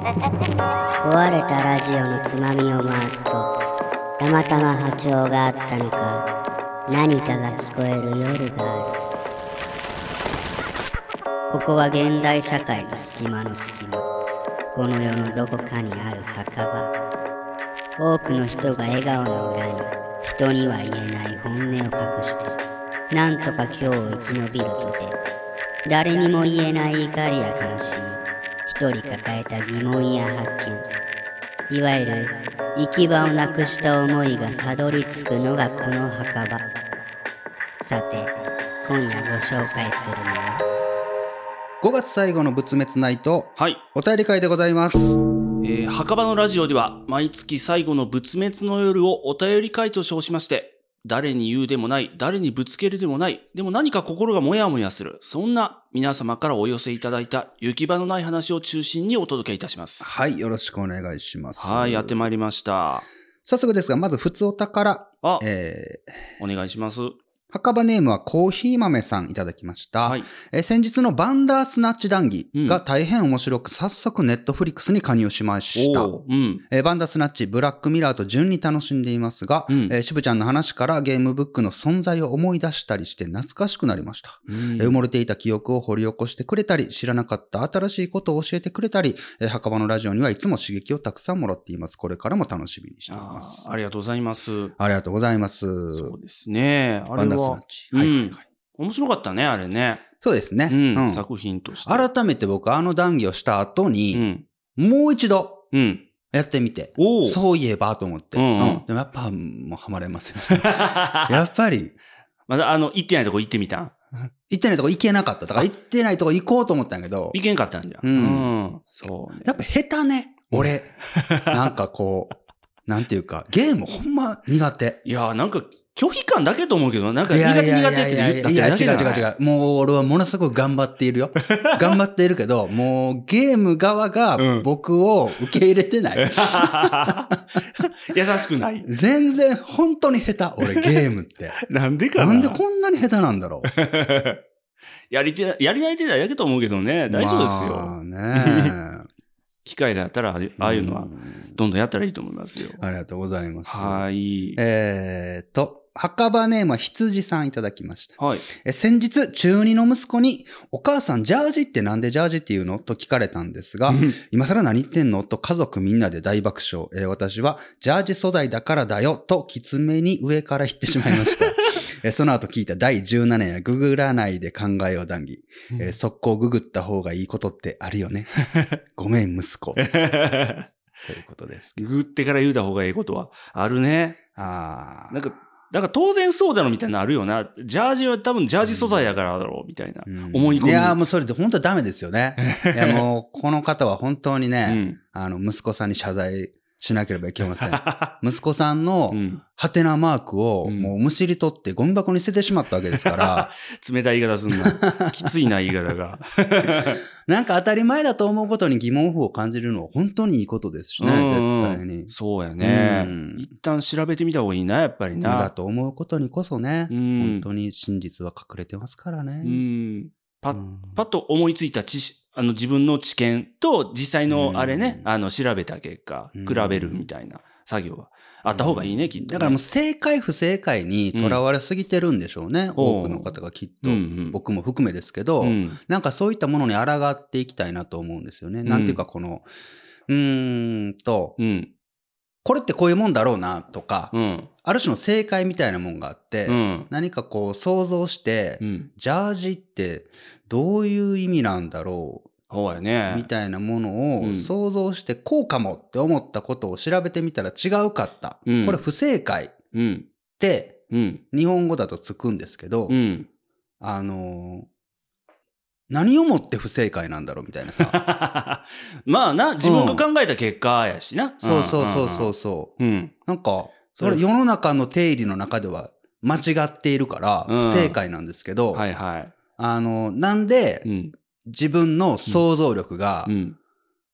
壊れたラジオのつまみを回すとたまたま波長があったのか何かが聞こえる夜があるここは現代社会の隙間の隙間この世のどこかにある墓場多くの人が笑顔の裏に人には言えない本音を隠してなんとか今日を生き延びるとて誰にも言えない怒りや悲しみ一人抱えた疑問や発見いわゆる行き場をなくした思いがたどり着くのがこの墓場さて今夜ご紹介するのは？5月最後の仏滅ナイト、はい。お便り会でございます。えー、墓場のラジオでは、毎月最後の仏滅の夜をお便り会と称しまして、誰に言うでもない、誰にぶつけるでもない、でも何か心がもやもやする、そんな皆様からお寄せいただいた行き場のない話を中心にお届けいたします。はい、よろしくお願いします。はい、やってまいりました。早速ですが、まず、普通お宝、あ、えー、お願いします。墓場ネームはコーヒー豆さんいただきました。はい。えー先日のバンダースナッチ談義がうん大変面白く、早速ネットフリックスに加入しました。うん。えーバンダースナッチ、ブラックミラーと順に楽しんでいますが、うんえー渋ちゃんの話からゲームブックの存在を思い出したりして懐かしくなりました。うんえー埋もれていた記憶を掘り起こしてくれたり、知らなかった新しいことを教えてくれたり、えー墓場のラジオにはいつも刺激をたくさんもらっています。これからも楽しみにしていまあす。ーありがとうございます。ありがとうございます。そうですね。あれは、いはいはい。面白かったね、あれね。そうですね。うん。うん作品として。改めて僕あの談義をした後うに、ん。もう一度うん。やってみて。そういえばと思って、うんうんでもやっぱもうハマれませんでした。やっぱり、まだ、あの、行ってないとこ行ってみたん？行ってないとこ行けなかった。だから行ってないとこ行こうと思ったんやけど、行けんかったんじゃん。うんそうね。やっぱ下手ね、俺。なんかこう、なんていうか、ゲームほんま苦手。いや、なんか、拒否感だけと思うけど、なんか苦手苦手って言ったいや、違う違う違う。もう俺はものすごく頑張っているよ。頑張っているけど、もうゲーム側がうん僕を受け入れてない。優しくない。全然本当に下手、俺ゲームって。なんでかななんでこんなに下手なんだろう。やりて、やりないてだけと思うけどね、大丈夫ですよ。まあね機会があったら、あああいうのはう、んどんどんやったらいいと思いますよ。ありがとうございます。はい。えーと、墓場ネームは羊さんいただきました。はい。え先日、中二の息子に、お母さんジャージってなんでジャージって言うのと聞かれたんですが、今更何言ってんのと家族みんなで大爆笑。えー私は、ジャージ素材だからだよと、きつめに上から言ってしまいました。えーその後聞いた第17夜、ググらないで考えを談義。えー速攻ググった方がいいことってあるよね。ごめん、息子。ということです。グってから言うた方がいいことはあるね。あーなんか、なんか当然そうだろみたいなのあるよな。ジャージは多分ジャージ素材やからだろうみたいな。うん思い込みいやー、もうそれで本当はダメですよね。いや、もう、この方は本当にうね、ん。あの、息子さんに謝罪しなければいけません。息子さんのう、ん。ハテナマークを、うんもうむしり取ってゴミ箱に捨ててしまったわけですから、冷たい言い方すんな。きついな言い方が。なんか当たり前だと思うことに疑問符を感じるのは本当にいいことですしね、うん絶対に。そうやねうん。一旦調べてみた方がいいな、やっぱりだな。と思うことにこそね、うん本当に真実は隠れてますからね。うん。パッ、うんパッと思いついた知識、あの自分の知見と実際のあれね、うんあの調べた結果、うん比べるみたいな作業はあった方がいいね、きっとね。だからもう正解不正解にとらわれすぎてるんでしょうね、多くの方がきっと。うんうん僕も含めですけど、うん。なんかそういったものに抗っていきたいなと思うんですよね。なんていうかこの、うーんと、うん。これってこういうもんだろうなとか、うん。ある種の正解みたいなもんがあって、うん。何かこう想像して、うん。ジャージってどういう意味なんだろそうやうね。みたいなものうんを想像してこうかもって思ったことを調べてみたら違うかった。うんこれ不正解っうん。てうん。日本語だとつくんですけど、うん。あのー何をもって不正解なんだろうみたいなさ。まあな、自分が考えた結果やしな。そうそうそうそうそう。うん。うん。なんか、そそれれ世の中の定理の中では間違っているからうん不正解なんですけど、はいはい。あの、なんでうん。自分の想像力が、うん。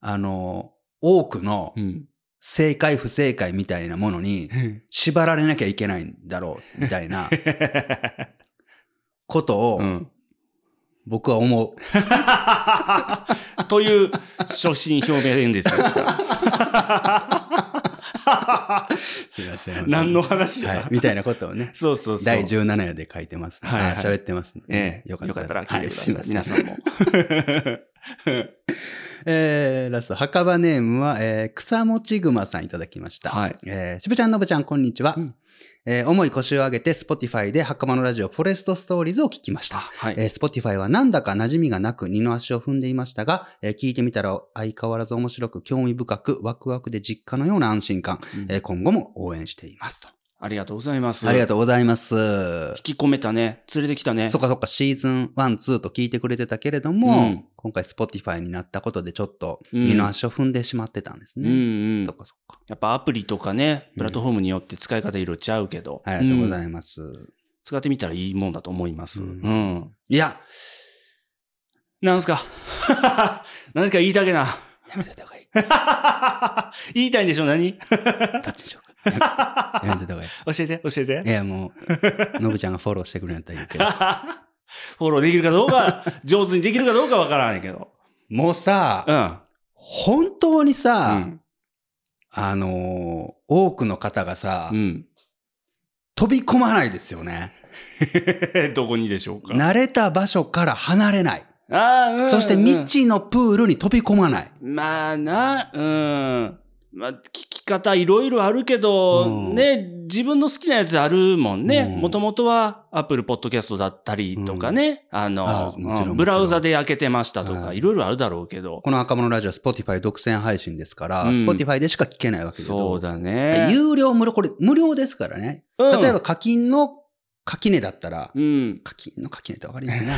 あの、多くのうん。正解不正解みたいなものに 縛られなきゃいけないんだろうみたいな ことをうん。僕は思う。という、初心表明演説でした。すいません。何の話や、はい。みたいなことをね。そうそうそう。第17夜で書いてます、ね。はいはいあ喋ってます、ね。ええ、よかったたら。ら聞いてください。はい皆さんも。えー、ラスト、墓場ネームは、えー、草持ちぐまさんいただきました。はい。えー、しぶちゃんのぶちゃん、こんにちは。うんえー、重い腰を上げて、Spotify で墓場のラジオ、フォレストストーリーズを聞きました。はい。えー、Spotify はなんだか馴染みがなく二の足を踏んでいましたが、えー聞いてみたら相変わらず面白く興味深くワクワクで実家のような安心感、うんえー今後も応援していますと。ありがとうございます。ありがととうございます。引き込めたね。連れてきたね。そっかそっか、シーズン1、2と聞いてくれてたけれども、うん今回 Spotify になったことでちょっとうん二の足を踏んでしまってたんですうんね。うんそ。っかそっか。やっぱアプリとかね、プラットフォームによって使い方いろいろちゃうけど。ありがとうごいざいます。ます。使ってみたらいいもんだと思います。ううんん。いや、なんすか？何か言いたげな。やめといた方がいい。言いたいんでしょ？何？どっちでしょうか？やめやめといた方がいい。教えて、教えて。いや、もう、のぶちゃんがフォローしてくれんやったらいいけど。フォローできるかどうか、上手にできるかどうかわからないけど。もうさ、うん。本当にうさ、ん。あのー多くの方がさ、うん。飛び込まないですよね。どこにでしょうか。慣れた場所から離れない。ああ、うん。そしてうん未知のプールに飛び込まない。まあな、うん。まあ、聞き方いろいろあるけど、うんね、自分の好きなやつあるもんね。うんもともとは Apple Podcast だったりとかね。あのあもちろんうんブラウザで開けてましたとか、はいいろいろあるだろうけど。この赤物ラジオは Spotify 独占配信ですから、うん Spotify でしか聞けないわけですそうだね。有料無料、これ無料ですからね。うん例えば課金の垣根だったら、うん。課金の垣根ってわかりにくいな。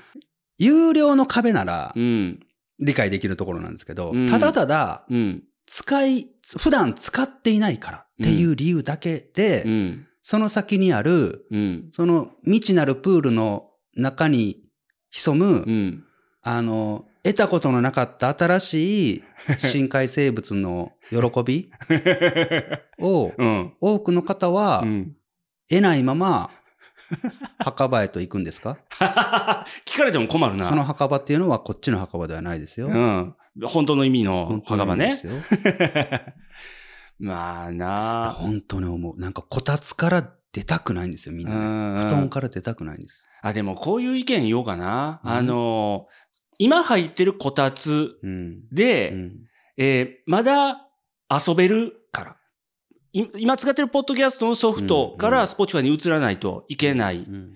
有料の壁ならうん。理解できるところなんですけど、うんただただうん。使い、普段使っていないからっていう理由だけで、うん。その先にある、うん。その未知なるプールの中に潜む、うん。あの、得たことのなかった新しい 深海生物の喜びをうん。多くの方はうん。得ないまま墓場へと行くんですか？聞かれても困るな。その墓場っていうのはこっちの墓場ではないですよ。うん。本当の意味の墓場ね まあな本当に思う。なんかこたつから出たくないんですよ、みんうな。ん。布団から出たくないんです。あ、でもこういう意見言おうかな。うんあの、今入ってるこたつうん。で、うんえーまだ遊べるから。い今使ってるポッドキャストのソフトから Spotify に移らないといけない。うん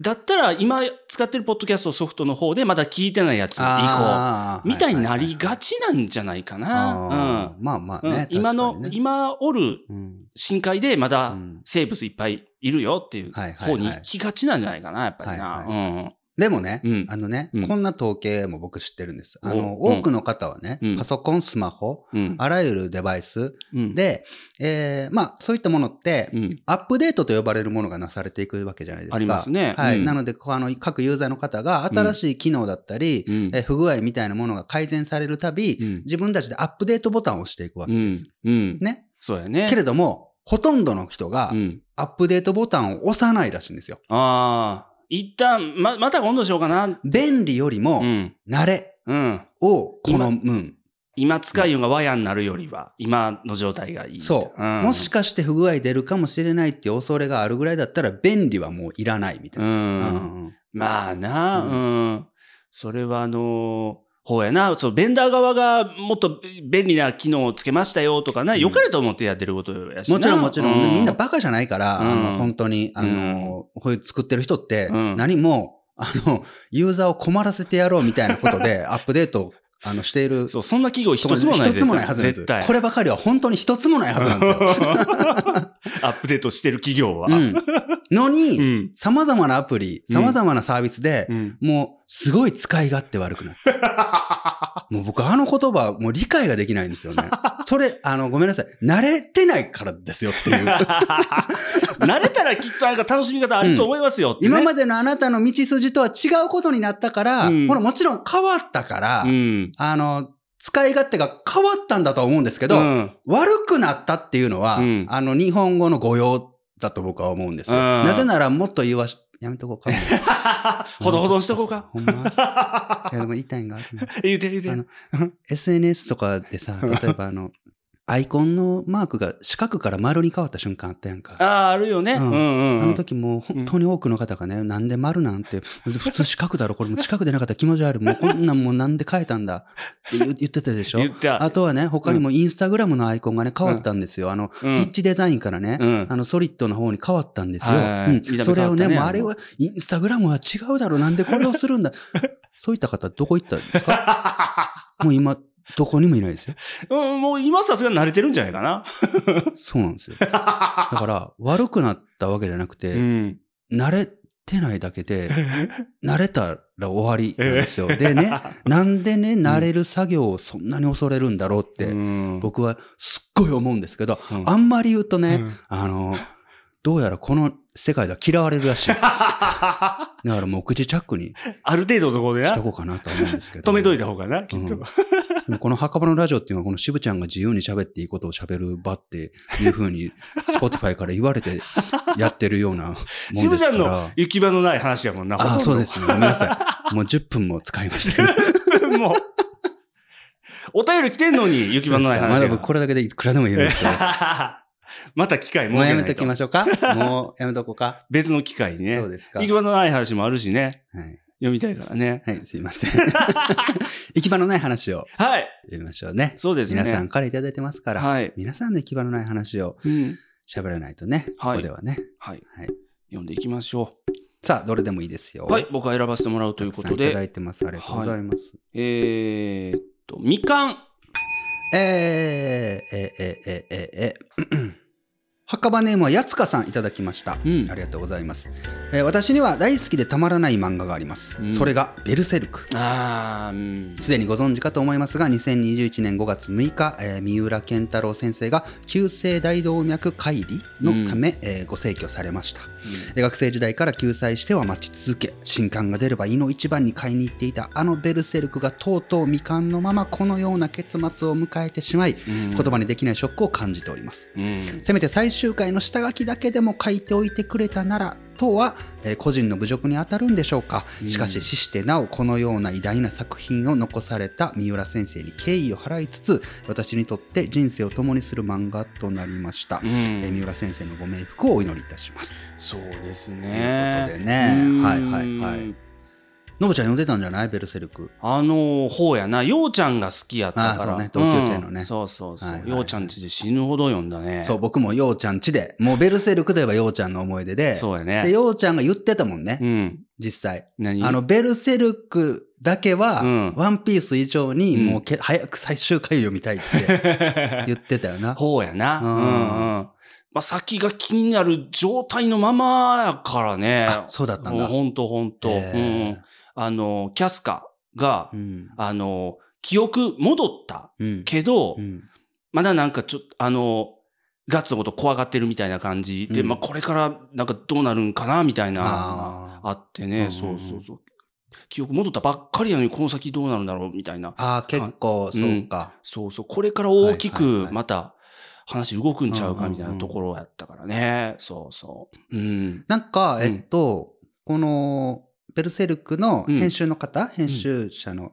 だったら今使ってるポッドキャストソフトの方でまだ聞いてないやつ行こあーう。みたいになはりがちなんじゃないかな。まあまあね。今の、今おるうん深海でまうだん生物いっぱいいるよっていう方に行きがちなんじゃないかな、やっぱりな。でもね、うんあのね、うんこんな統計も僕知ってるんです。あの、おうん多くの方はね、うんパソコン、スマホ、うん。あらゆるデバイスうん、で、えーまあ、そういったものって、うん。アップデートと呼ばれるものがなされていくわけじゃないですか。ありますねはい。うんなので、こうあの、各ユーザーの方が新しい機能だったり、うんえー不具合みたいなものが改善されるたび、うん自分たちでアップデートボタンを押していくわけです。うん。うん。ね。そうやね。けれども、ほとんどの人がうん。アップデートボタンを押さないらしいんですよ。ああ。一旦、ま、また今度しようかな。便利よりもう、ん。慣れうん。を好む。今使いようがワヤになるよりは、今の状態がいい。そう、ん、もしかして不具合出るかもしれないっていう恐れがあるぐらいだったら便利はもういらないみたいうな。ん。うんまあな、ううん。それはあのーほうやな。そう、ベンダー側がもっと便利な機能をつけましたよとかな、うん良かれと思ってやってることやしな。もちろんもちろん、うみんなバカじゃないから、あうんの本当に、あの、こういう作ってる人ってうん何も、あの、ユーザーを困らせてやろうみたいなことで アップデートをあのしているそう、そんな企業一つもない。一つもないはずです。こればかりは本当に一つもないはずなんですよ。アップデートしてる企業は。うん。のうに、ん。様々なアプリ、うん様々なサービスで、うん。もう、すごい使い勝手悪くなって。もう僕、あの言葉、もう理解ができないんですよね。それ、あの、ごめんなさい。慣れてないからですよっていう。慣れたらきっとなんか楽しみ方あると思いますよね、今までのあなたの道筋とは違うことになったから、うんほら、もちろん変わったから、うん。あの、使い勝手が変わったんだとは思うんですけど、うん悪くなったっていうのは、うんあの、日本語の語用だと僕は思うんですよ。うんなぜならもっと言わし、やめとこうか。ほどほどしとこうか。ほんまいや、でも言いたいんが 言うて言うて。あの SNS とかでさ、例えばあの、アイコンのマークが四角から丸に変わった瞬間あったやんか。ああ、あるよね。ううんんうん。あの時もう本当に多くの方がね、なんで丸なんて、普通四角だろ、これもう四角でなかったら気持ち悪い。もうこんなんもうなんで変えたんだって言言ってたでしょ 言った。あとはね、他にもインスタグラムのアイコンがね、変わったんですよ。あの、うんピッチデザインからね、うんあの、ソリッドの方に変わったんですよ。うんそれをねもうあれは、インスタグラムは違うだろ、なんでこれをするんだ。そういった方、どこ行ったんですか？もう今、どこにもいないですよ。うん、もう今さすがに慣れてるんじゃないかな。そうなんですよ。だから、悪くなったわけじゃなくて、うん。慣れてないだけで、慣れたら終わりなんですよ。でね、なんでね、慣れる作業をそんなに恐れるんだろうって、うん僕はすっごい思うんですけど、あんまり言うとね、うんあの、どうやらこの世界では嫌われるらしい。だからもう口チャックにある程度のところでなしと。こうかなと思うんですけど。止めといた方がな、きっと。うんこの墓場のラジオっていうのはこの渋ちゃんが自由に喋っていいことを喋る場っていう風に、 Spotify から言われて やってるようなもんですから。渋ちゃんの行き場のない話やもんな。ああ、そうでですね。ごめんなさい。もう10分も使いましたね。す。もう。お便り来てんのに、行き場のない話が。まだ僕これだけでいくらでも言えるんですよ。また機会もうやめときしましょうか？もうやめとこうか？別の機会にね。そうですか。行き場のない話もあるしね。はい。読みたいからね。はい、すいません。行き場のない話をはい。言いましょうね。そうですね。皆さんからいただいてますから、はい。皆さんの行き場のない話をうん。喋らないとね、はいここではね。はい。はい。読んでいきましょさあ、どれでもいいですよ。う。はい。僕が選ばせてもらうということたくさんいただで。いてます。ありがとうございます。えーっと、みかん。えー、えー、えー、えー、えー、えー、墓場ネームはやつかさんいただきました。うんありがとうございます、えー私には大好きでたまらない漫画があります。うんそれがベルセルク。あー、うん。すでにご存知かと思いますが、2021年5月6日、えー三浦健太郎先生が急性大動脈解離のため、えーご逝去されました。で学生時代から救済しては待ち続け、新刊が出れば胃の一番に買いに行っていたあのベルセルクがとうとう未完のままこのような結末を迎えてしまい、うん言葉にできないショックを感じております。うん。せめて最終回の下書きだけでも書いておいてくれたならとは、えー個人の侮辱に当たるんでしょうか。しかし死してなおこのような偉大な作品を残された三浦先生に敬意を払いつつ私にとって人生を共にする漫画となりました、うん。えー三浦先生のご冥福をお祈りいたします。そうですというね。ことでね。うん。はいはいはいのぶちゃん読んでたんじゃない？ベルセルクあの方やな、ようちゃんが好きやったから。あそうね同級生のねうんそうそうそう。はいはいはいようちゃんちで死ぬほど読んだね。そう僕もようちゃんちでもうベルセルクといえばようちゃんの思い出でそうやね。でようちゃんが言ってたもんね、うん。実際何？あの、ベルセルクだけは、うんワンピース以上に、うんもうけ、早く最終回を読みたいって 言ってたよな。ほうやな。ううんんうん。まあ、先が気になる状態のままやからね。あそうだったんだほんとほんと。うんへうん。あの、キャスカがー、うん。あの、記憶戻ったうん。けど、うん。まだなんかちょっと、あの、ガッツのこと怖がってるみたいな感じで、うんまあこれからなんかどうなるんかなみたいなああってね、うんそうそうそう。記憶戻ったばっかりやのにこの先どうなるんだろうみたいな。ああ、結構、そうか。そうそう。これから大きくまた話動くんちゃうかみたいなところやったからね。そうそう。うん。なんか、うんえっと、この、ベルセルクの編集の方、編集者の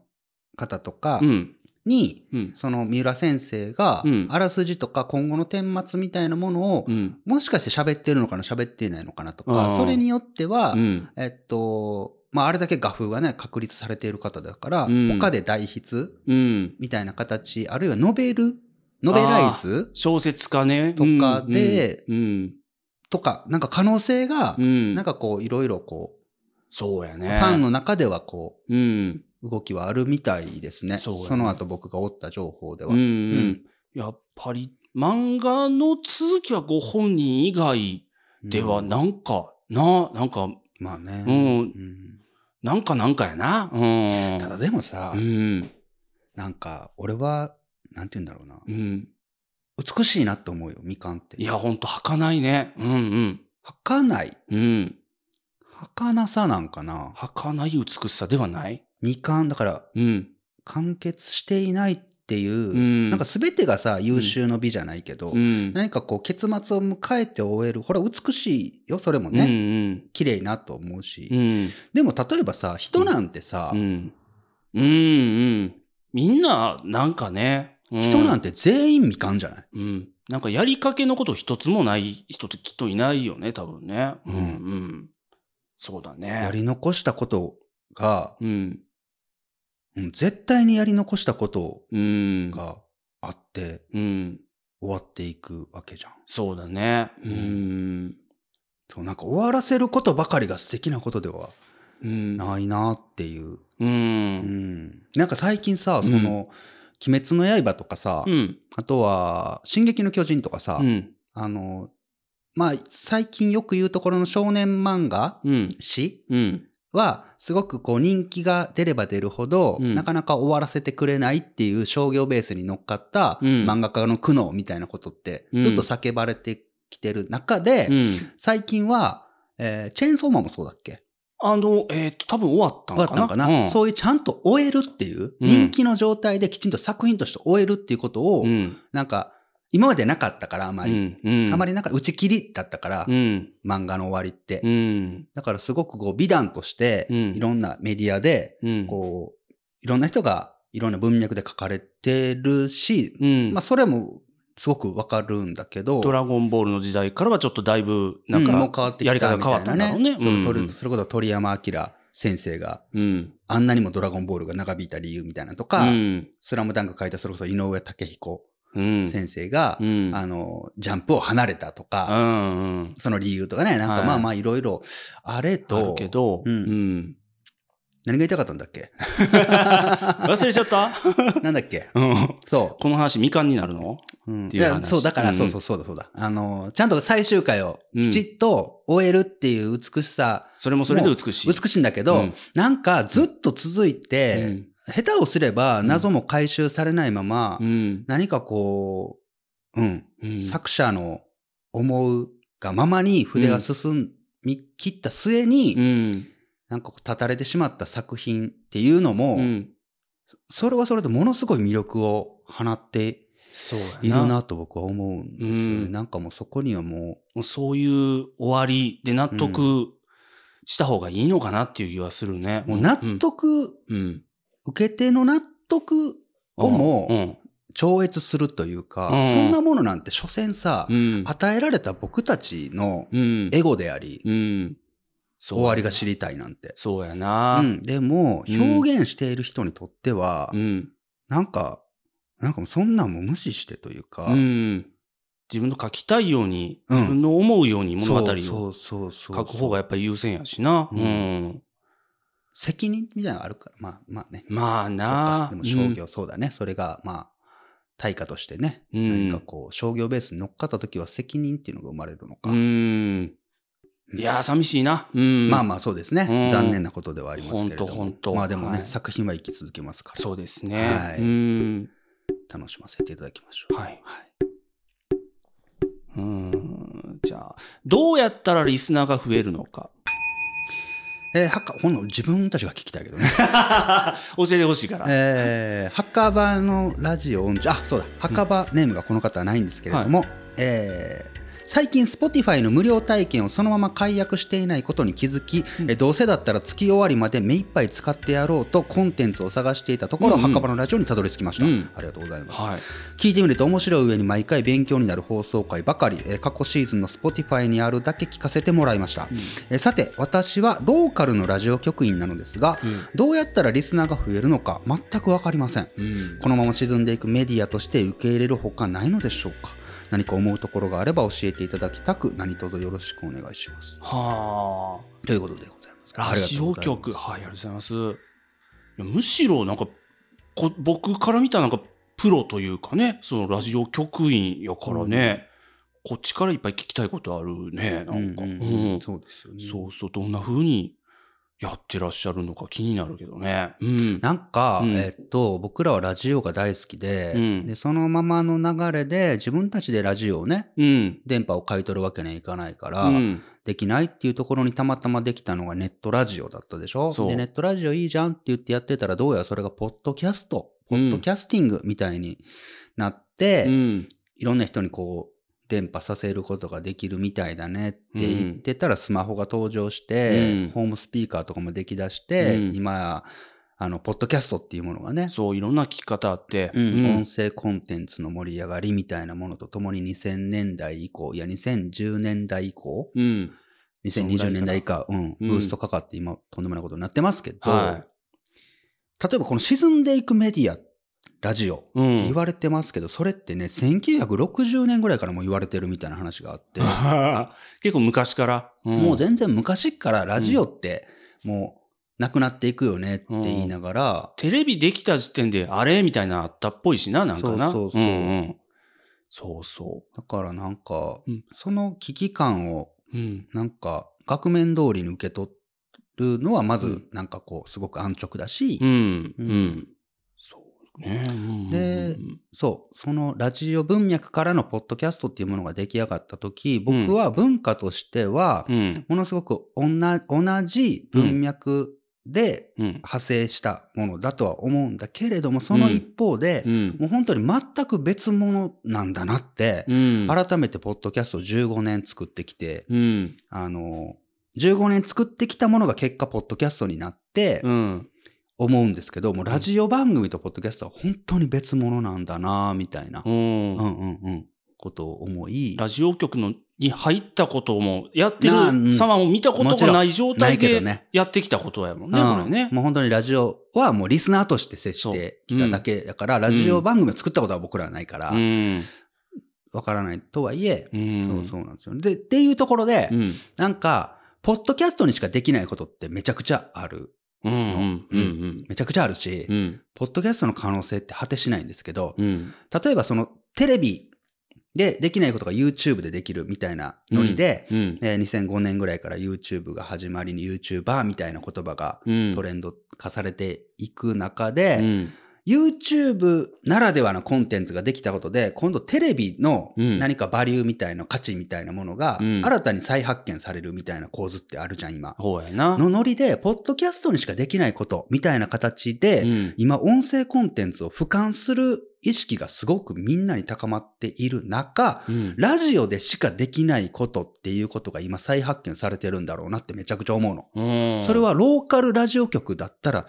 方とかうん。に、うん。その三浦先生がうん、あらすじとか今後の顛末みたいなものを、うん。もしかして喋ってるのかな、喋っていないのかなとあか、ーそれによっては、うん。えっと、まあ、あれだけ画風がね、確立されている方だから、うん他で代筆うん。みたいな形、あるいはノベルノベライズ小説家ね。とかでうん。とか、なんか可能性がう、ん。なんかこう、いろいろこう、そうやね。ファンの中ではこうん。う、動きはあるみたいですね。そねその後僕が追った情報では。うん。やっぱり、漫画の続きはご本人以外では、うんなんか、な、なんか、まあね。うんうんなんかなんかやな。うん。ただでもさう、ん。なんか、俺は、なんて言うんだろうな。うん。美しいなって思うよ、みかんって。いや、ほんと、儚いね。うんうん。儚い。うん。儚さなんかな？儚い美しさではない？みかん、だから、うん。完結していないっっていう、んなんか全てがさ、優秀の美じゃないけど、うん。何かこう結末を迎えて終える。ほら、美しいよ、それもうね。ん綺麗なと思うし。うん。うん。でも例えばさ、人なんてさ、うん。うん。うん。みんな、なんかね。う人なんて全員未完じゃない？うん。なんかやりかけのこと一つもない人ってきっといないよね、多分ね。うんうん。そうだね。やり残したことが、うん。うん絶対にやり残したことうん。があってうん。終わっていくわけじゃん。そうだね。ううんん。そう、なんか終わらせることばかりが素敵なことではうん。ないなっていう。う。うんん。なんか最近さ、その、鬼滅の刃とかさ、うん。あとは、進撃の巨人とかさ、うん。あの、まあ、最近よく言うところの少年漫画うん。誌うん。は、すごくこう人気が出れば出るほど、うんなかなか終わらせてくれないっていう商業ベースに乗っかったうん漫画家の苦悩みたいなことってうんずっと叫ばれてきてる中で、うん。最近は、えーチェーンソーマンもそうだっけ？あの、えっ、と、多分終わったのかな？ったのかな、うん、そういうちゃんと終えるっていう、うん人気の状態できちんと作品として終えるっていうことを、うん。なんか、今までなかったからあまり。うん。うん。あまりなんか打ち切りだったから、うん。漫画の終わりって。うん。だからすごくこう美談として、うんいろんなメディアで、うん。こう、いろんな人がいろんな文脈で書かれてるし、うん。まあそれもすごくわかるんだけど、ドラゴンボールの時代からはちょっとだいぶ、なんか、うんもう変わってきやり方が変わたみたいなね。ったんだろうね。その鳥うんそれこそ鳥山明先生がうん。あんなにもドラゴンボールが長引いた理由みたいなのとか、うん。スラムダンク書いたそれこそ井上武彦うん。先生が、うん。あの、ジャンプを離れたとうか、ん。うん。その理由とかね、なんはいかまあまあいろいろあれあとる、けど、うんうん。何が言いたかったんだっけ？忘れちゃった？なんだっけ？うん。そこの話、みかんになるの？う。うんっていう話やそう、だから、うんそうそうそうだ、そうだ。あの、ちゃんと最終回をうんきちっと終えるっていう美しさ、それもそれで美しい。美しいんだけど、うんなんかずっと続いて、うん下手をすれば謎も回収されないまま、うん。何かこう、うん、うん。作者の思うがままに筆が進み切った末に、うん。なんかこう立たれてしまった作品っていうのも、うん。それはそれでものすごい魅力を放っているなと僕は思うんですよね。うんなんかもうそこにはももうそういう終わりで納得した方がいいのかなっていう気はするね。う、もう納得、うん。受け手の納得をもうん。超越するというか、うんそんなものなんて所詮さ、うん。与えられた僕たちのうん。エゴであり、終わりが知りたいなんて。そうやな。うん、でも、うん表現している人にとっては、うん。なんか、なんかそんなんも無視してというか、うん。自分の書きたいように、うん自分の思うように物語を書く方がやっぱり優先やしな。ううんん。責任みたいなのがあるから、まあまあね。まあなでも商業、そうだね。それが、まあ、対価としてね、うん何かこう、商業ベースに乗っかった時は責任っていうのが生まれるのか。うん。うん。いやー、寂しいな。うん。まあまあそうですね、うん残念なことではありますけれども。ほんとほんとまあでもね、はい作品は生き続けますから、そうですね。はいうん。楽しませていただきましょう。はい。うん。じゃあ、どうやったらリスナーが増えるのか。えー、はか、ほんの自分たちが聞きたいけどね。教えてほしいから。えー、墓場のラジオ音痴あ、そうだ、墓場ネームがこの方はないんですけれども、えー最近 Spotify の無料体験をそのまま解約していないことに気づき、えどうせだったら月終わりまで目いっぱい使ってやろうとコンテンツを探していたところ、うん。うん墓場のラジオにたどり着きました、うん。ありがとうございます、はい。聞いてみると面白い上に毎回勉強になる放送回ばかり、えー過去シーズンの Spotify にあるだけ聞かせてもらいました、えーさて私はローカルのラジオ局員なのですが、どうやったらリスナーが増えるのか全く分かりません、うん。このまま沈んでいくメディアとして受け入れるほかないのでしょうか何か思うところがあれば教えていただきたく何卒よろしくお願いしますはということでございますあ。ラジオ局。はい、ありがとうございます。いやむしろ、なんか、こ僕から見たらなんか、プロというかね、そのラジオ局員やからね、こっちからいっぱい聞きたいことあるね、なんか。うんうんうんうんそうですよねそうそう、どんな風にやってらっしゃるのか気になるけどね。うん。なんか、うんえっと、僕らはラジオが大好きで,、うんで、そのままの流れで自分たちでラジオをね、うん。電波を買い取るわけにはいかないから、うん。できないっていうところにたまたまできたのがネットラジオだったでしょ？そうで、ネットラジオいいじゃんって言ってやってたら、どうやらそれがポッドキャストポッドキャスティングみたいになって、うん。いろんな人にこう、伝播させることができるみたいだねって言ってたらスマホが登場して、うん。ホームスピーカーとかもできだして、うん。今、あの、ポッドキャストっていうものがね、そう、いろんな聞き方あって。うん。音声コンテンツの盛り上がりみたいなものとともに2000年代以降、いや2010年代以降、うん。2020年代以下、うん、うん。ブーストかかって今とんでもないことになってますけど、は例えばこの沈んでいくメディア、ラジオっ。て言われてますけど、それってね、1960年ぐらいからもう言われてるみたいな話があって、結構昔から？んもう全然昔からラジオってもうなくなっていくよねって言いながら、テレビできた時点で、あれみたいなあったっぽいしな、なんかな。そうそうそうんうん。そうそだからなんかうん、その危機感をう。うん。なんか額面通りに受け取るのはまずうんなんかこうすごく安直だし、うん。ううんでうんそう、そのラジオ文脈からのポッドキャストっていうものが出来上がった時、僕は文化としては、うん。ものすごく同同じ文脈でうん。派生したものだとは思うんだけれども、その一方で、うん。もう本当に全く別物なんだなって、うん。改めてポッドキャストを15年作ってきて、うん。あの、15年作ってきたものが結果ポッドキャストになってうん。思うんですけど、もうラジオ番組とポッドキャストは本当に別物なんだなみたいな、うんうんうんうん、ことを思い、ラジオ局のに入ったことも、やってる様も見たことがない状態でやってきたことやもんね、うんこれね。もう本当にラジオはもうリスナーとして接してきただけだから、ラジオ番組を作ったことは僕らはないから、うん。わからないとはいえ、うん。そうそうなんですよね。で、っていうところで、うん。なんか、ポッドキャストにしかできないことってめちゃくちゃある。うん。うん。うん。めちゃくちゃあるし、うん。ポッドキャストの可能性って果てしないんですけど、うん。例えばそのテレビでできないことが YouTube でできるみたいなノリで、うん。えー2005年ぐらいから YouTube が始まりに YouTuber みたいな言葉がうん。トレンド化されていく中で、うん。YouTube ならではのコンテンツができたことで、今度テレビのうん何かバリューみたいな価値みたいなものがうん新たに再発見されるみたいな構図ってあるじゃん、今。ほうやな。のノリで、ポッドキャストにしかできないことみたいな形で、うん。今音声コンテンツを俯瞰する意識がすごくみんなに高まっている中、うん。ラジオでしかできないことっていうことが今再発見されてるんだろうなってめちゃくちゃ思うの。うん。それ、はローカルラジオ局だったら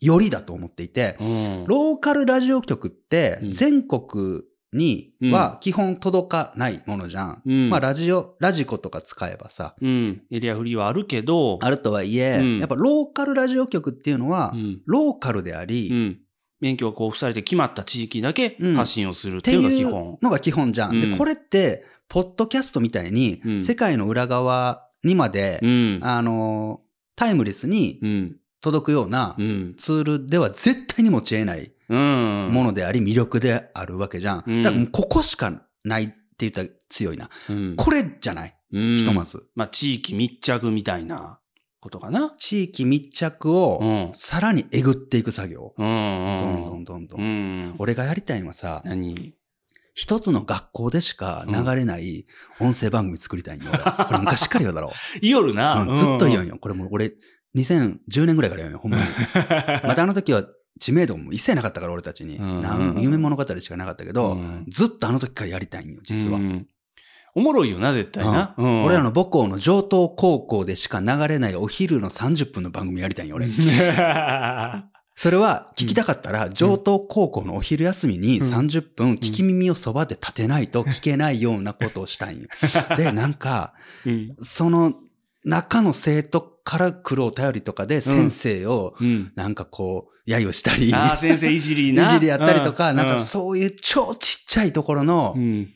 よりだと思っていて、うん。ローカルラジオ局ってうん全国には基本届かないものじゃん。うんまあラジオ、ラジコとか使えばさ、うん。エリアフリーはあるけど、あるとはいえ、うんやっぱローカルラジオ局っていうのは、うん。ローカルであり、うん。免許が交付されて決まった地域だけうん発信をするっってていうのが基本。のが基本じゃん。うんで、これって、ポッドキャストみたいに、うん世界の裏側にまで、うん。あの、タイムレスにうん。届くようなうん。ツールでは絶対に持ち得ないうん。ものであり、魅力であるわけじゃん。うんじゃあ、もうここしかないって言ったら強いな。うん。これじゃない、うんひとまず。まあ、地域密着みたいなことかな。地域密着をうん。さらにえぐっていく作業。うん。どうんんどんどんどん。うん。俺がやりたいのはさ、何？一つの学校でしか流れない音声番組作りたいんよ。俺これ昔から言うだろう。いよるな。うんずっと言うんよ。これもう俺、2010年ぐらいからよ、ほんまに。またあの時は知名度も一切なかったから、俺たちに。夢物語しかなかったけど、うんずっとあの時からやりたいんよ、実は。うんおもろいよな、絶対な。うん俺らの母校の上東高校でしか流れないお昼の30分の番組やりたいんよ、俺。それは聞きたかったら、上東高校のお昼休みにうん30分聞き耳をそばで立てないと聞けないようなことをしたいんよ。で、なんか、うん。その中の生徒から来るお便りとかで先生をうん。なんかこう、揶揄したり、ああ、先生いじりいな。じりやったりとか、うなんかそういう超ちっちゃいところのう、ん。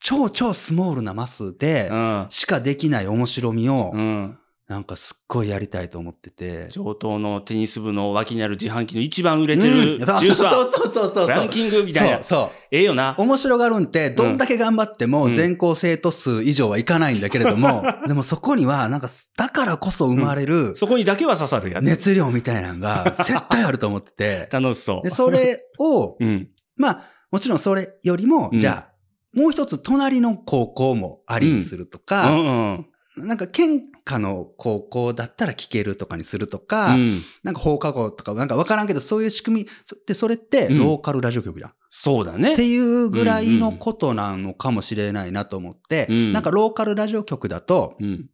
超超スモールなマスでうん。しかできない面白みをう、ん。なんかすっごいやりたいと思ってて。上等のテニス部の脇にある自販機の一番売れてうんるジュースは、そうそうそうそう。ランキングみたいなそう。そう。ええよな。面白がるんって、どんだけ頑張ってもうん全校生徒数以上はいかないんだけれども、でもそこには、なんか、だからこそ生まれるそこにだけは刺さるやつ。熱量みたいなのが 絶対あると思ってて、楽しそう。で、それを、うん。まあ、もちろんそれよりも、うんじゃあ、もう一つ隣の高校もありにするとうか、んうん。なんか県かの高校だったら聞けるとかにするとか、うん。なんか放課後とか、なんかわからんけど、そういう仕組み、で、それってうんローカルラジオ局じゃん。そうだね。っていうぐらいのことなのかもしれないなと思って、うんなんかローカルラジオ局だと、うん。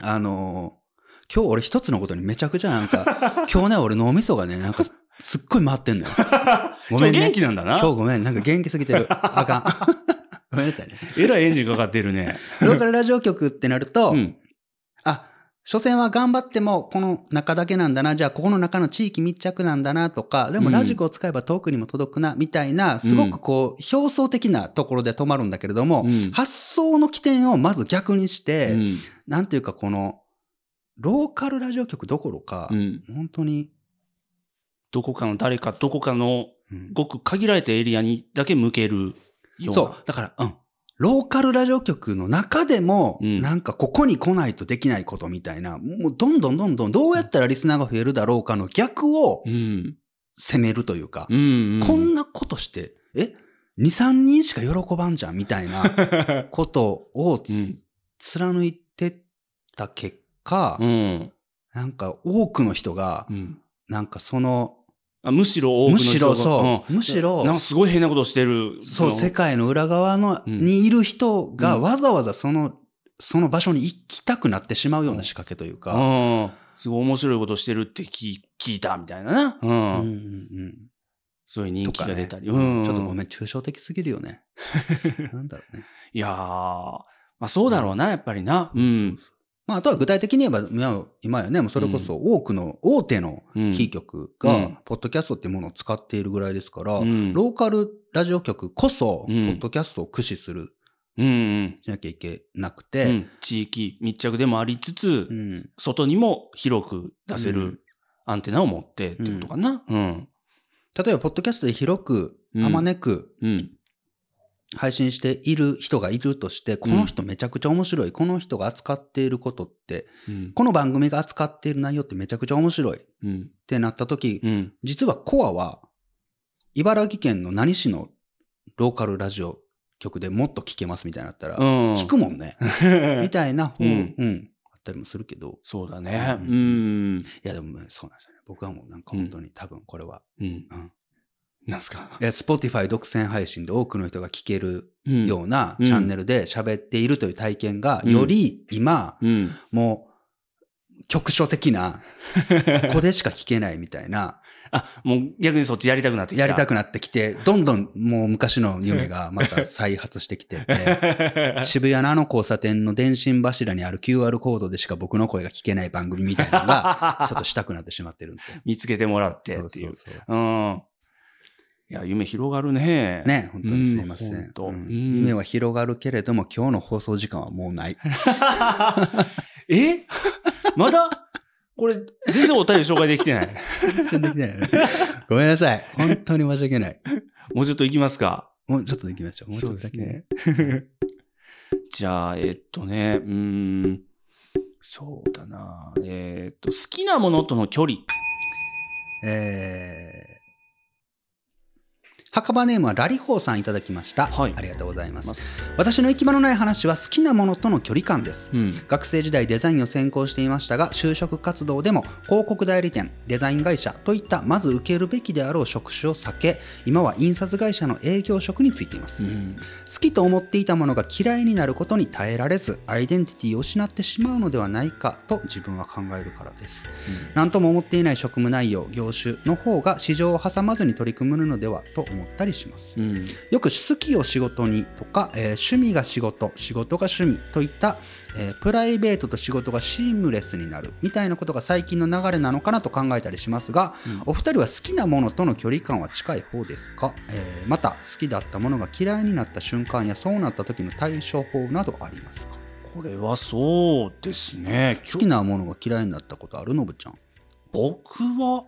あのー今日俺一つのことにめちゃくちゃなんか、今日ね、俺脳みそがね、なんか、すっごい回ってんのよ。ごめんね。今日元気なんだな。今日ごめん、なんか元気すぎてる。あかん。ごめんなさいね。えらいエンジンかかってるね。ローカルラジオ局ってなると、うん。あ、所詮は頑張ってもこの中だけなんだな、じゃあここの中の地域密着なんだなとか、でもうんラジコを使えば遠くにも届くな、みたいな、すごくこう、表層的なところで止まるんだけれども、うん発想の起点をまず逆にして、うん。なんていうかこの、ローカルラジオ局どころか、うん。本当に、どこかの誰か、どこかのうんごく限られたエリアにだけ向けるような。そう、だから、うん。ローカルラジオ局の中でも、うんなんかここに来ないとできないことみたいな、もうどんどんどんどんどうやったらリスナーが増えるだろうかの逆をうん。攻めるというか。こんなことして、え ?2、3人しか喜ばんじゃんみたいな ことをうん。貫いてった結果、うん。なんか多くの人がう、ん。なんかその、あむしろ多くのむ人がしろそう、んむしろなん、かすごい変なことしてる。そう、世界の裏側の、うんにいる人がうんわざわざその、その場所に行きたくなってしまうような仕掛けというか、うん。すごい面白いことしてるって聞聞いたみたいなな。うん。うんうんうんそういう人気が出たり。ううんん。ちょっとごめん、抽象的すぎるよね。なんだろうね。いやー、まあそうだろうな、やっぱりな。うん。まあ、あとは具体的に言えば、今今やね、もうそれこそ多くの大手のうん。キー局がうん、ポッドキャストっていうものを使っているぐらいですから、うん。ローカルラジオ局こそ、ポうん。ッドキャストを駆使する、うんうん。しなきゃいけなくうて、ん。地域密着でもありつつ、うん。外にも広く出せうん。るアンテナを持ってってことかな。うん。例えば、ポッドキャストで広く、うん。あまねくうん。配信している人がいるとして、この人めちゃくちゃ面白い。この人が扱っていることって、うん。この番組が扱っている内容ってめちゃくちゃ面白いっうん。てなった時、うん。実はコアは、茨城県の何市のローカルラジオ局でもっと聞けますみたいになったら、うん。聞くもんね。みたいな方、ううんん、あったりもするけど、そうだね。ううんん。いやでもねそうなんですよね。僕はもうなんか本当に多分これは、うん。うんなんすか？いや、Spotify 独占配信で多くの人が聞けるうんようなうんチャンネルで喋っているという体験が、うんより今、うん。もう、局所的な、ここでしか聞けないみたいな、あ、もう逆にそっちやりたくなってきた。やりたくなってきて、どんどんもう昔の夢が また再発してきてて、渋谷のあの交差点の電信柱にある QR コードでしか僕の声が聞けない番組みたいなのが、ちょっとしたくなってしまってるんですよ。見つけてもらってそうっていう。そうそう。うん。いや、夢広がるね。ね、本当にすいません。うんうんうん夢は広がるけれども、今日の放送時間はもうない。え？まだ？これ、全然お便り紹介できてない。全然できないよね。ごめんなさい。本当に申し訳ない。もうちょっと行きますか。もうちょっとできましょう。もうちょっとだけね。ね。じゃあ、えっとね、うーん。そうだな。えっと、好きなものとの距離。えー、墓場ネームはラリホーさんいただきました。はいありがとうございます。ます。私の行き場のない話は好きなものとの距離感です。うん。学生時代デザインを専攻していましたが就職活動でも広告代理店デザイン会社といったまず受けるべきであろう職種を避け今は印刷会社の営業職に就いています、うん。好きと思っていたものが嫌いになることに耐えられずアイデンティティを失ってしまうのではないかと自分は考えるからです何とも思っていない職務内容業種の方が市場を挟まずに取り組むのではと思ったりします。うん。よく好きを仕事にとか、えー趣味が仕事仕事が趣味といった、えープライベートと仕事がシームレスになるみたいなことが最近の流れなのかなと考えたりしますが、お二人は好きなものとの距離感は近い方ですか、えーまた好きだったものが嫌いになった瞬間やそうなった時の対処法などありますか？これはそうですね。好きなものが嫌いになったことある？のぶちゃん、僕は、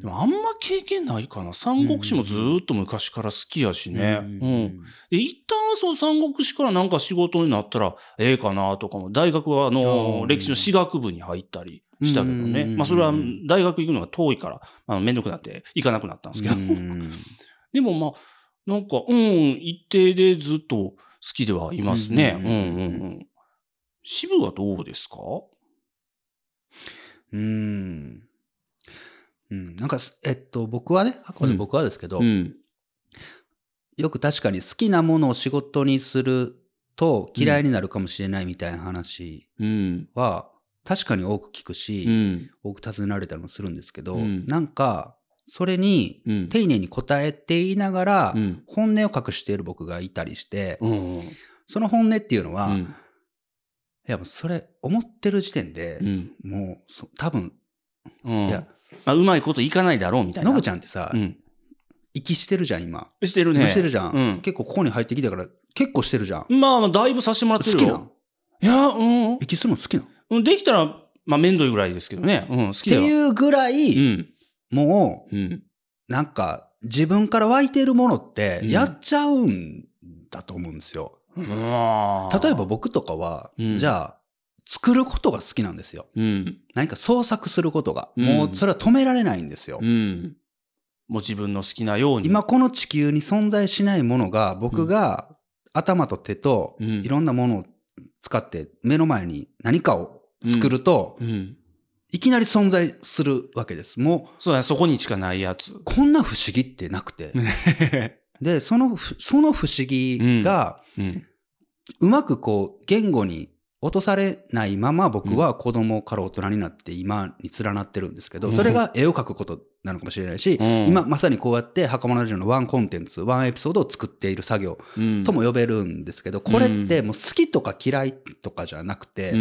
でもあんま経験ないかな。三国志もずーっと昔から好きやしね。うん。で、一旦そう三国志からなんか仕事になったらええかなとかも、大学はああの、ー歴史の史学部に入ったりしたけどね。うんまあそれは大学行くのが遠いから、あのめんどくなって行かなくなったんですけど。うん でもまあ、なんか、うん、一定でずっと好きではいますね。ううんんうんうん。支部はどうですか？うーん。うん。なんかす、えっと、僕はね、あくまで僕はですけど、うん。よく確かに好きなものを仕事にすると嫌いになるかもしれないみたいな話うん。は、確かに多く聞くし、うん。多く尋ねられたりもするんですけど、うんなんか、それにうん。丁寧に答えていながら、うん。本音を隠している僕がいたりして、うん。その本音っていうのは、いうん。や、それ、思ってる時点でう、ん。もうそ、多分、うん。いや、まあ、うまいこといかないだろうみたいな。のぶちゃんってさ、うん。息してるじゃん、今。してるね。してるじゃん,、うん。結構ここに入ってきたから、結構してるじゃん。まあ、まあだいぶさせてもらってるよ。好きなん？いや、うん息するの好きなんっうん。できたら、まあ、めんどいぐらいですけどね。うん、好きだよ。ていうぐらうい、ん。もうん。う、なんか、自分から湧いているものって、うんやっちゃうんだと思うんですよ。まあ例えば、僕とかは、うんじゃあ、作ることが好きなんですよ。うん。何か創作することが。うんもう、それは止められないんですよ。うん。もう自分の好きなように。今この地球に存在しないものが、僕が頭と手と、うんいろんなものを使って目の前に何かを作ると、うん。いきなり存在するわけです。もそうだね、そこにしかないやつ。う、こんな不思議ってなくて。で、そのふ、その不思議が、うん。うまくこう、言語に落とされないまま僕は子供から大人になって今に連なってるんですけど、うんそれが絵を描くことなのかもしれないし、うん今まさにこうやって袴ラジオのワンコンテンツ、ワンエピソードを作っている作業うん。とも呼べるんですけど、これってもう好きとか嫌いとかじゃなくて、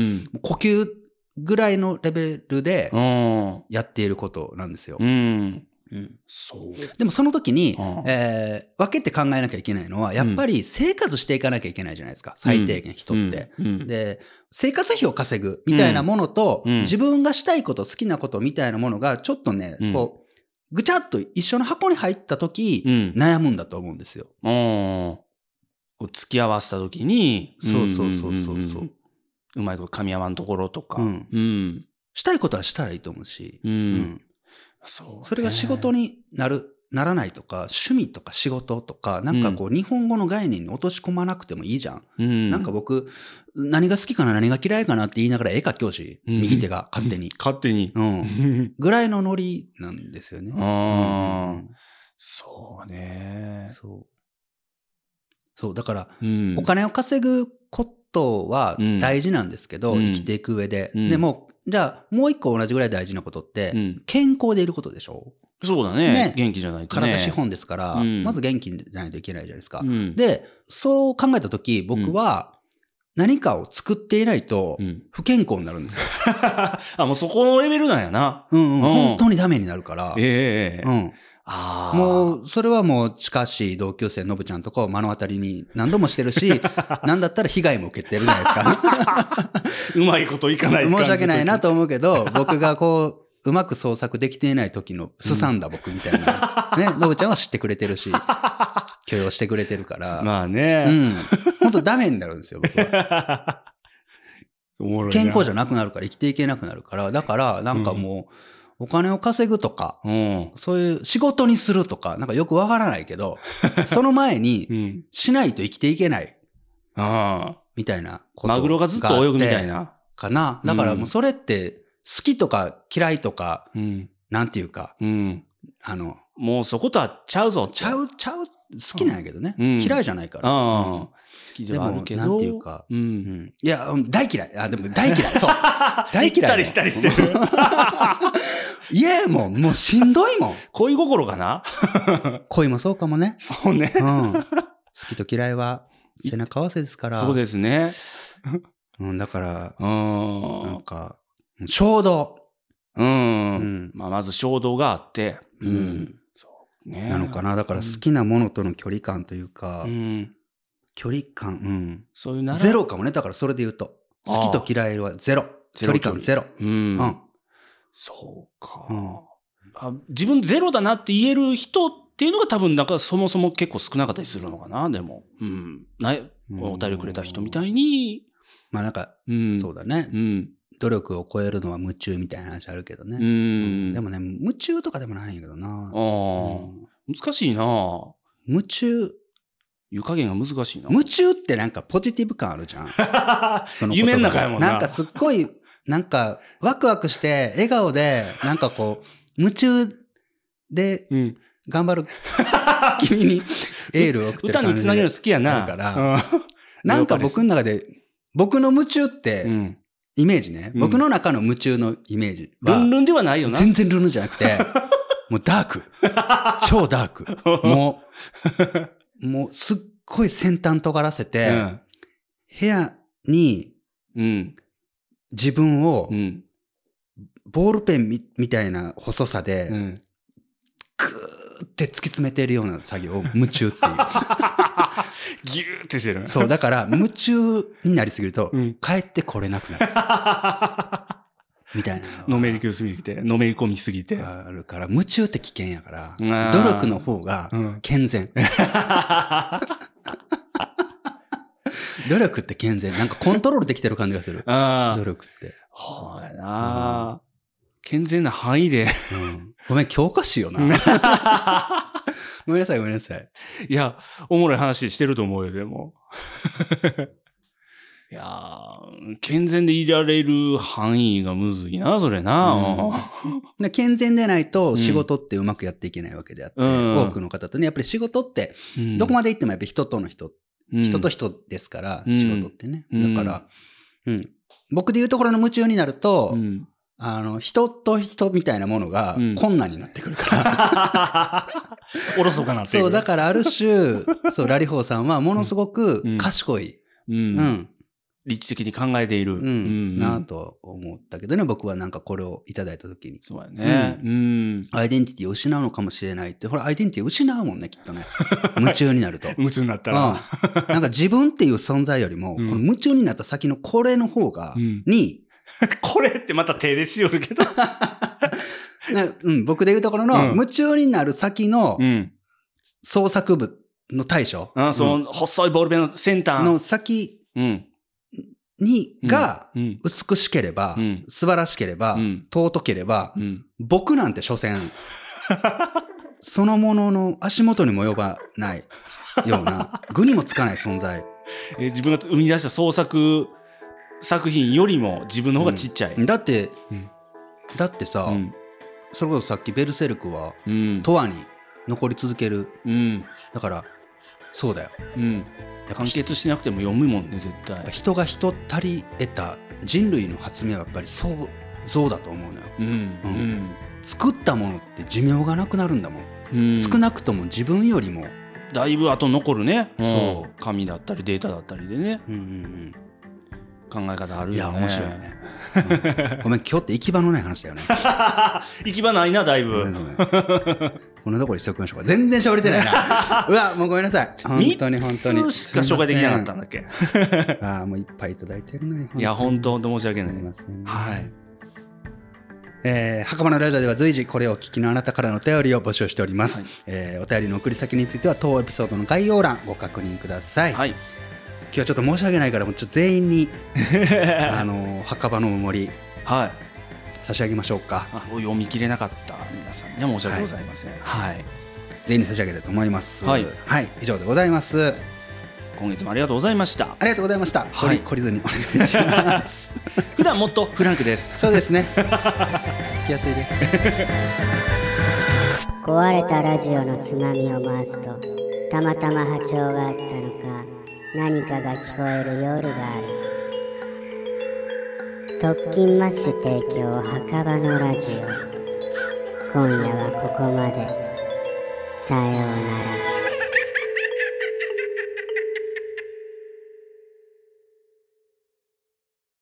呼吸ぐらいのレベルでうん。やっていることなんですよ。うん。うんそう。でもその時に、うんえー分けて考えなきゃいけないのは、やっぱり生活していかなきゃいけないじゃないですか。最低限人って。うん。で、生活費を稼ぐみたいなものと、うん自分がしたいこと、好きなことみたいなものが、ちょっとね、うんこう、ぐちゃっと一緒の箱に入った時、うん。悩むんだと思うんですよ。うん。こう付き合わせたときに、そうそうそうそうそうんうまいこと噛み合わんところとか。うんうん。したいことはしたらいいと思うし、う。うんんそうね。それが仕事になる、ならないとか、趣味とか仕事とか、なんかこう、日本語の概念に落とし込まなくてもいいじゃん。うん。なんか僕、何が好きかな、何が嫌いかなって言いながら絵描き教師、うん右手が勝手に。勝手に。うん。ぐらいのノリなんですよね。ああうんそうね。そう。そう、だから、うんお金を稼ぐことはうん大事なんですけど、うん生きていく上で。うんでも、じゃあ、もう一個同じぐらい大事なことって、うん。健康でいることでしょ？そうだねね。元気じゃないとね。体資本ですから、うんまず元気じゃないといけないじゃないですか。うん。で、そう考えたとき、僕は何かを作っていないとうん。不健康になるんですよ。あ、もうそこのレベルなんやな。うんうん、うん本当にダメになるから。ええうん。もう、それはもう近しい同級生のぶちゃんとかを目の当たりに何度もしてるし、なんだったら被害も受けてるじゃないですか。うまいこといかない申し訳ないなと。と思うけど、僕がこう、うまく創作できていない時のすさんだ僕みたいな。ね、のぶちゃんは知ってくれてるし、許容してくれてるから。まあうね。ん。本当ダメになるんですよ、僕は。健康じゃなくなるから、生きていけなくなるから。だから、なんかもう、お金を稼ぐとか、うん。そういう仕事にするとか、なんかよくわからないけど、その前にう、ん。しないと生きていけない、あみたいなあ。ことマグロがずっと泳ぐみたいな？な。かな。だからもうそれって、好きとか嫌いとか、うん。なんていうか、うん。あの、もうそことはちゃうぞ。ちゃう、ちゃう、好きなんやけどね。うん嫌いじゃないから。ああ。うん好きではあるけど。なんていうかう。うんんいや、うん大嫌い。あ、でも大嫌い。そう。大嫌い。行ったりしたりしてる。いや、もう、もうしんどいもん。恋心かな？恋もそうかもね。そうねう。ん。好きと嫌いは背中合わせですから。そうですね。うん、だから、うなんん。か、衝動。う。うんん。まあ、まず衝動があって。うん。ねなのかな。だから好きなものとの距離感というか、うん。距離感、うん。そういうなら。ゼロかもね。だからそれで言うと。好きと嫌いはゼロ。距離感ゼロ。うん。うん。そうか、うんあ。自分ゼロだなって言える人っていうのが多分なんかそもそも結構少なかったりするのかな、でも。うん。ない、お便りくれた人みたいに。まあなんか、うん。そうだねう。ん。努力を超えるのは夢中みたいな話あるけどうね。ん。でもね、夢中とかでもないんやけどな。ああ、うん難しいな夢中、湯加減が難しいな。夢中ってなんかポジティブ感あるじゃん。その夢の中やもんななんかすっごいなんか、ワクワクして、笑顔で、なんかこう、夢中でうん。頑張る君にエールを送ってる歌につなげるの好きやな。だから なんか僕の中で、僕の夢中って、うん。イメージね、うん僕の中の夢中のイメージは、ルンルンではないよな。全然ルンルンじゃなくて、もうダーク。超ダーク。もう、もうすっごい先端尖らせて、うん。部屋にうん。自分をうん。ボールペンみみたいな細さで、うん。グーって突き詰めてるような作業を夢中っていう。ギューってしてる。そう、だから夢中になりすぎると、うん帰ってこれなくなる。みたいなのめり込みすぎて、のめり込みすぎて。あるから、夢中って危険やから、うん努力の方がうん健全。努力って健全。なんかコントロールできてる感じがする。努。力って。ほうやな。健全な範囲で。うんごめん、教科書よな。ごめんなさい、ごめんなさい。いや、おもろい話してると思うよ、でも。いやー健全でいられる範囲がむずいな、それな。で健全でないと仕事ってうまくやっていけないわけであって、うん。多くの方とね、やっぱり仕事って、うん。どこまで行ってもやっぱり人との人、うん。人と人ですから、うん。仕事ってね。うん。だから、うん。僕で言うところの夢中になると、うん。あの、人と人みたいなものがうん。困難になってくるから。おろそかなっていそう、だからある種、そう、ラリホーさんはものすごくうん。賢い、うん。うん、理知的に考えている。うん、なと思ったけどね、僕はなんかこれをいただいたときに。そうやね。うん。アイデンティティを失うのかもしれないって、ほら、アイデンティティを失うもんね、きっとね。夢中になると。夢中になったうん、ら。なんか自分っていう存在よりも、うんこの夢中になった先のこれの方が、うんに、これってまた手でしよるけど。なうん、僕で言うところの、うん夢中になる先のうん。創作部の対処あその、細いボールペンの先端。の先うん。に、が、うん。美しければ、うん素晴らしければ、うん尊ければ、うん。僕なんて所詮、そのものの足元にも及ばないような、具にもつかない存在。えー自分が生み出した創作作品よりも自分の方がちっちゃい。だって、うんだってさ、うん。それこそさっきベルセルクは、うん。永遠に残り続ける。うん。だから、そうだよ。うん。完結しなくても読むもんね、絶対。人が人たり得た人類の発明はやっぱり想像だと思うのよ。うん。作ったものって寿命がなくなるんだもん。うん。少なくとも自分よりも、だいぶ後残るね。そう紙だったりデータだったりでね。うんうん考え方あうん、いや、るよね。面白いね。うんごめん、今日って行き場のない話だよね。行き場ないな、だいぶごめん。こんなところにしておきましょうか。全然喋れてないな。うわ、もうごめんなさい。本当に本当に。三つしか紹介できなかったんだっけ？ああ、もういっぱいいただいてるのに。いや、本当申し訳すないい。ません。はい。えー、袴のラジオでは随時これをお聞きのあなたからのお便りを募集しております。はいえーお便りの送り先については当エピソードの概要欄ご確認ください。はい。今日はちょっと申し訳ないから、もうちょっと全員に、あのー墓場のお守りはい。差し上げましょうか。あ読み切れなかった皆さんね、申し訳ございません。はい。全員に差し上げたいと思います。はいはい、以上でございます。今月もありがとうございました。ありがとうございました。はい懲りずにお願いします。普段もっとフランクです。そうですね。つきやすいです。壊れたラジオのつまみを回すとたまたま波長があったのか何かが聞こえる夜がある特勤マッシュ提供墓場のラジオ今夜はここまで。さようなら。